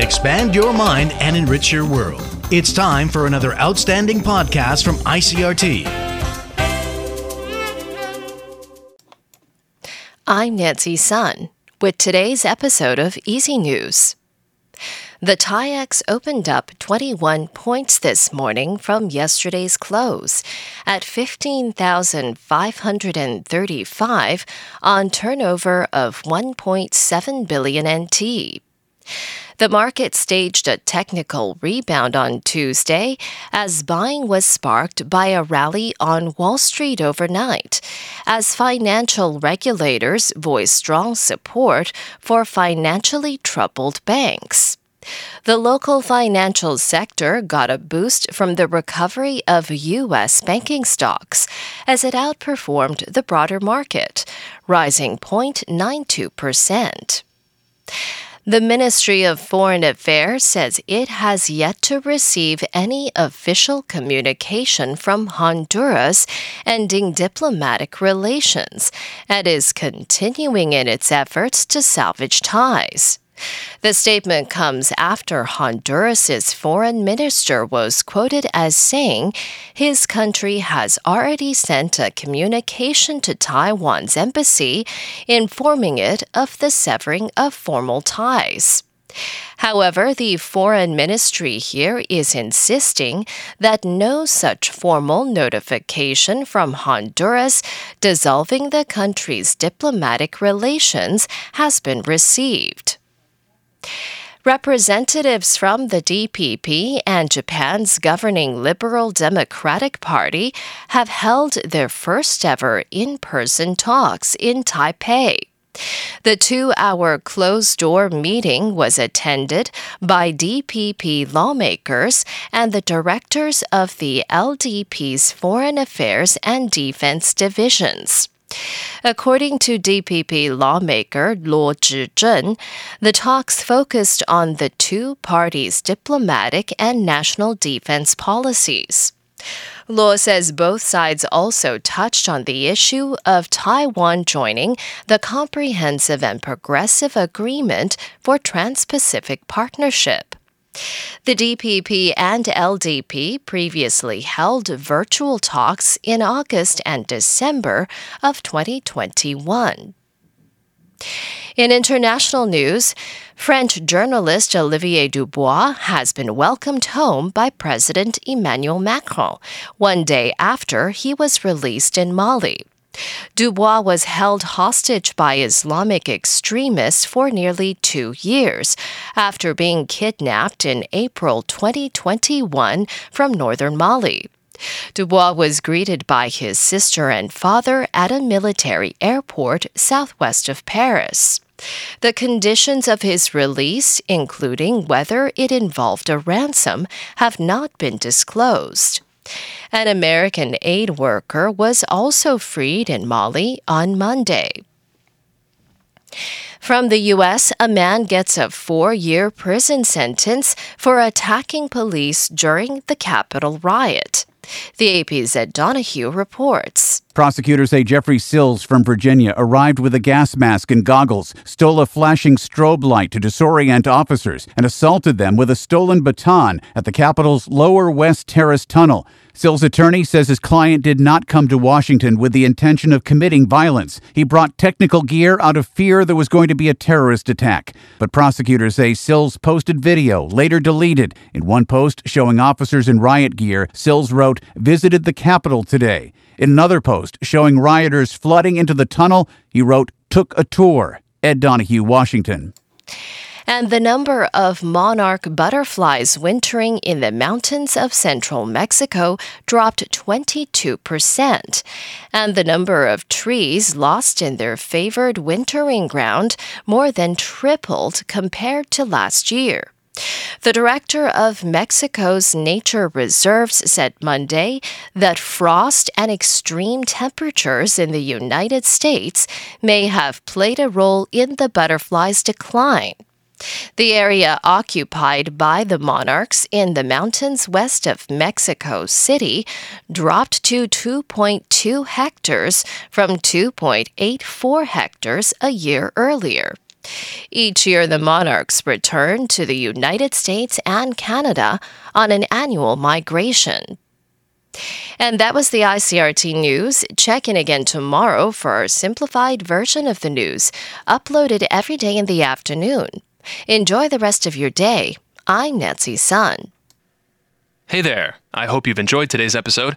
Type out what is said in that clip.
Expand your mind and enrich your world. It's time for another outstanding podcast from ICRT. I'm Nancy Sun with today's episode of EZ News. The TAIEX opened up 21 points this morning from yesterday's close at 15,535 on turnover of 1.7 billion NT. The market staged a technical rebound on Tuesday as buying was sparked by a rally on Wall Street overnight, as financial regulators voiced strong support for financially troubled banks. The local financial sector got a boost from the recovery of U.S. banking stocks as it outperformed the broader market, rising 0.92%. The Ministry of Foreign Affairs says it has yet to receive any official communication from Honduras ending diplomatic relations and is continuing in its efforts to salvage ties. The statement comes after Honduras's foreign minister was quoted as saying his country has already sent a communication to Taiwan's embassy informing it of the severing of formal ties. However, the foreign ministry here is insisting that no such formal notification from Honduras dissolving the country's diplomatic relations has been received. Representatives from the DPP and Japan's governing Liberal Democratic Party have held their first ever in person talks in Taipei. The two hour closed door meeting was attended by DPP lawmakers and the directors of the LDP's Foreign Affairs and Defense divisions. According to DPP lawmaker Luo Zhizheng, the talks focused on the two parties' diplomatic and national defense policies. Luo says both sides also touched on the issue of Taiwan joining the Comprehensive and Progressive Agreement for Trans Pacific Partnership. The DPP and LDP previously held virtual talks in August and December of 2021. In international news, French journalist Olivier Dubois has been welcomed home by President Emmanuel Macron one day after he was released in Mali. Dubois was held hostage by Islamic extremists for nearly two years after being kidnapped in April 2021 from northern Mali. Dubois was greeted by his sister and father at a military airport southwest of Paris. The conditions of his release, including whether it involved a ransom, have not been disclosed. An American aid worker was also freed in Mali on Monday. From the U.S., a man gets a four year prison sentence for attacking police during the Capitol riot. The AP's Ed Donahue reports. Prosecutors say Geoffrey Sills from Virginia arrived with a gas mask and goggles, stole a flashing strobe light to disorient officers, and assaulted them with a stolen baton at the Capitol's Lower West Terrace tunnel. Sills' attorney says his client did not come to Washington with the intention of committing violence. He brought technical gear out of fear there was going to be a terrorist attack. But prosecutors say Sills posted video, later deleted. In one post showing officers in riot gear, Sills wrote, visited the Capitol today. In another post showing rioters flooding into the tunnel, he wrote, took a tour. Ed Donahue, Washington and the number of monarch butterflies wintering in the mountains of central Mexico dropped 22%, and the number of trees lost in their favored wintering ground more than tripled compared to last year. The director of Mexico's nature reserves said Monday that frost and extreme temperatures in the United States may have played a role in the butterfly's decline. The area occupied by the monarchs in the mountains west of Mexico City dropped to 2.2 hectares from 2.84 hectares a year earlier. Each year, the monarchs return to the United States and Canada on an annual migration. And that was the ICRT news. Check in again tomorrow for our simplified version of the news, uploaded every day in the afternoon. Enjoy the rest of your day. I'm Nancy Sun. Hey there. I hope you've enjoyed today's episode.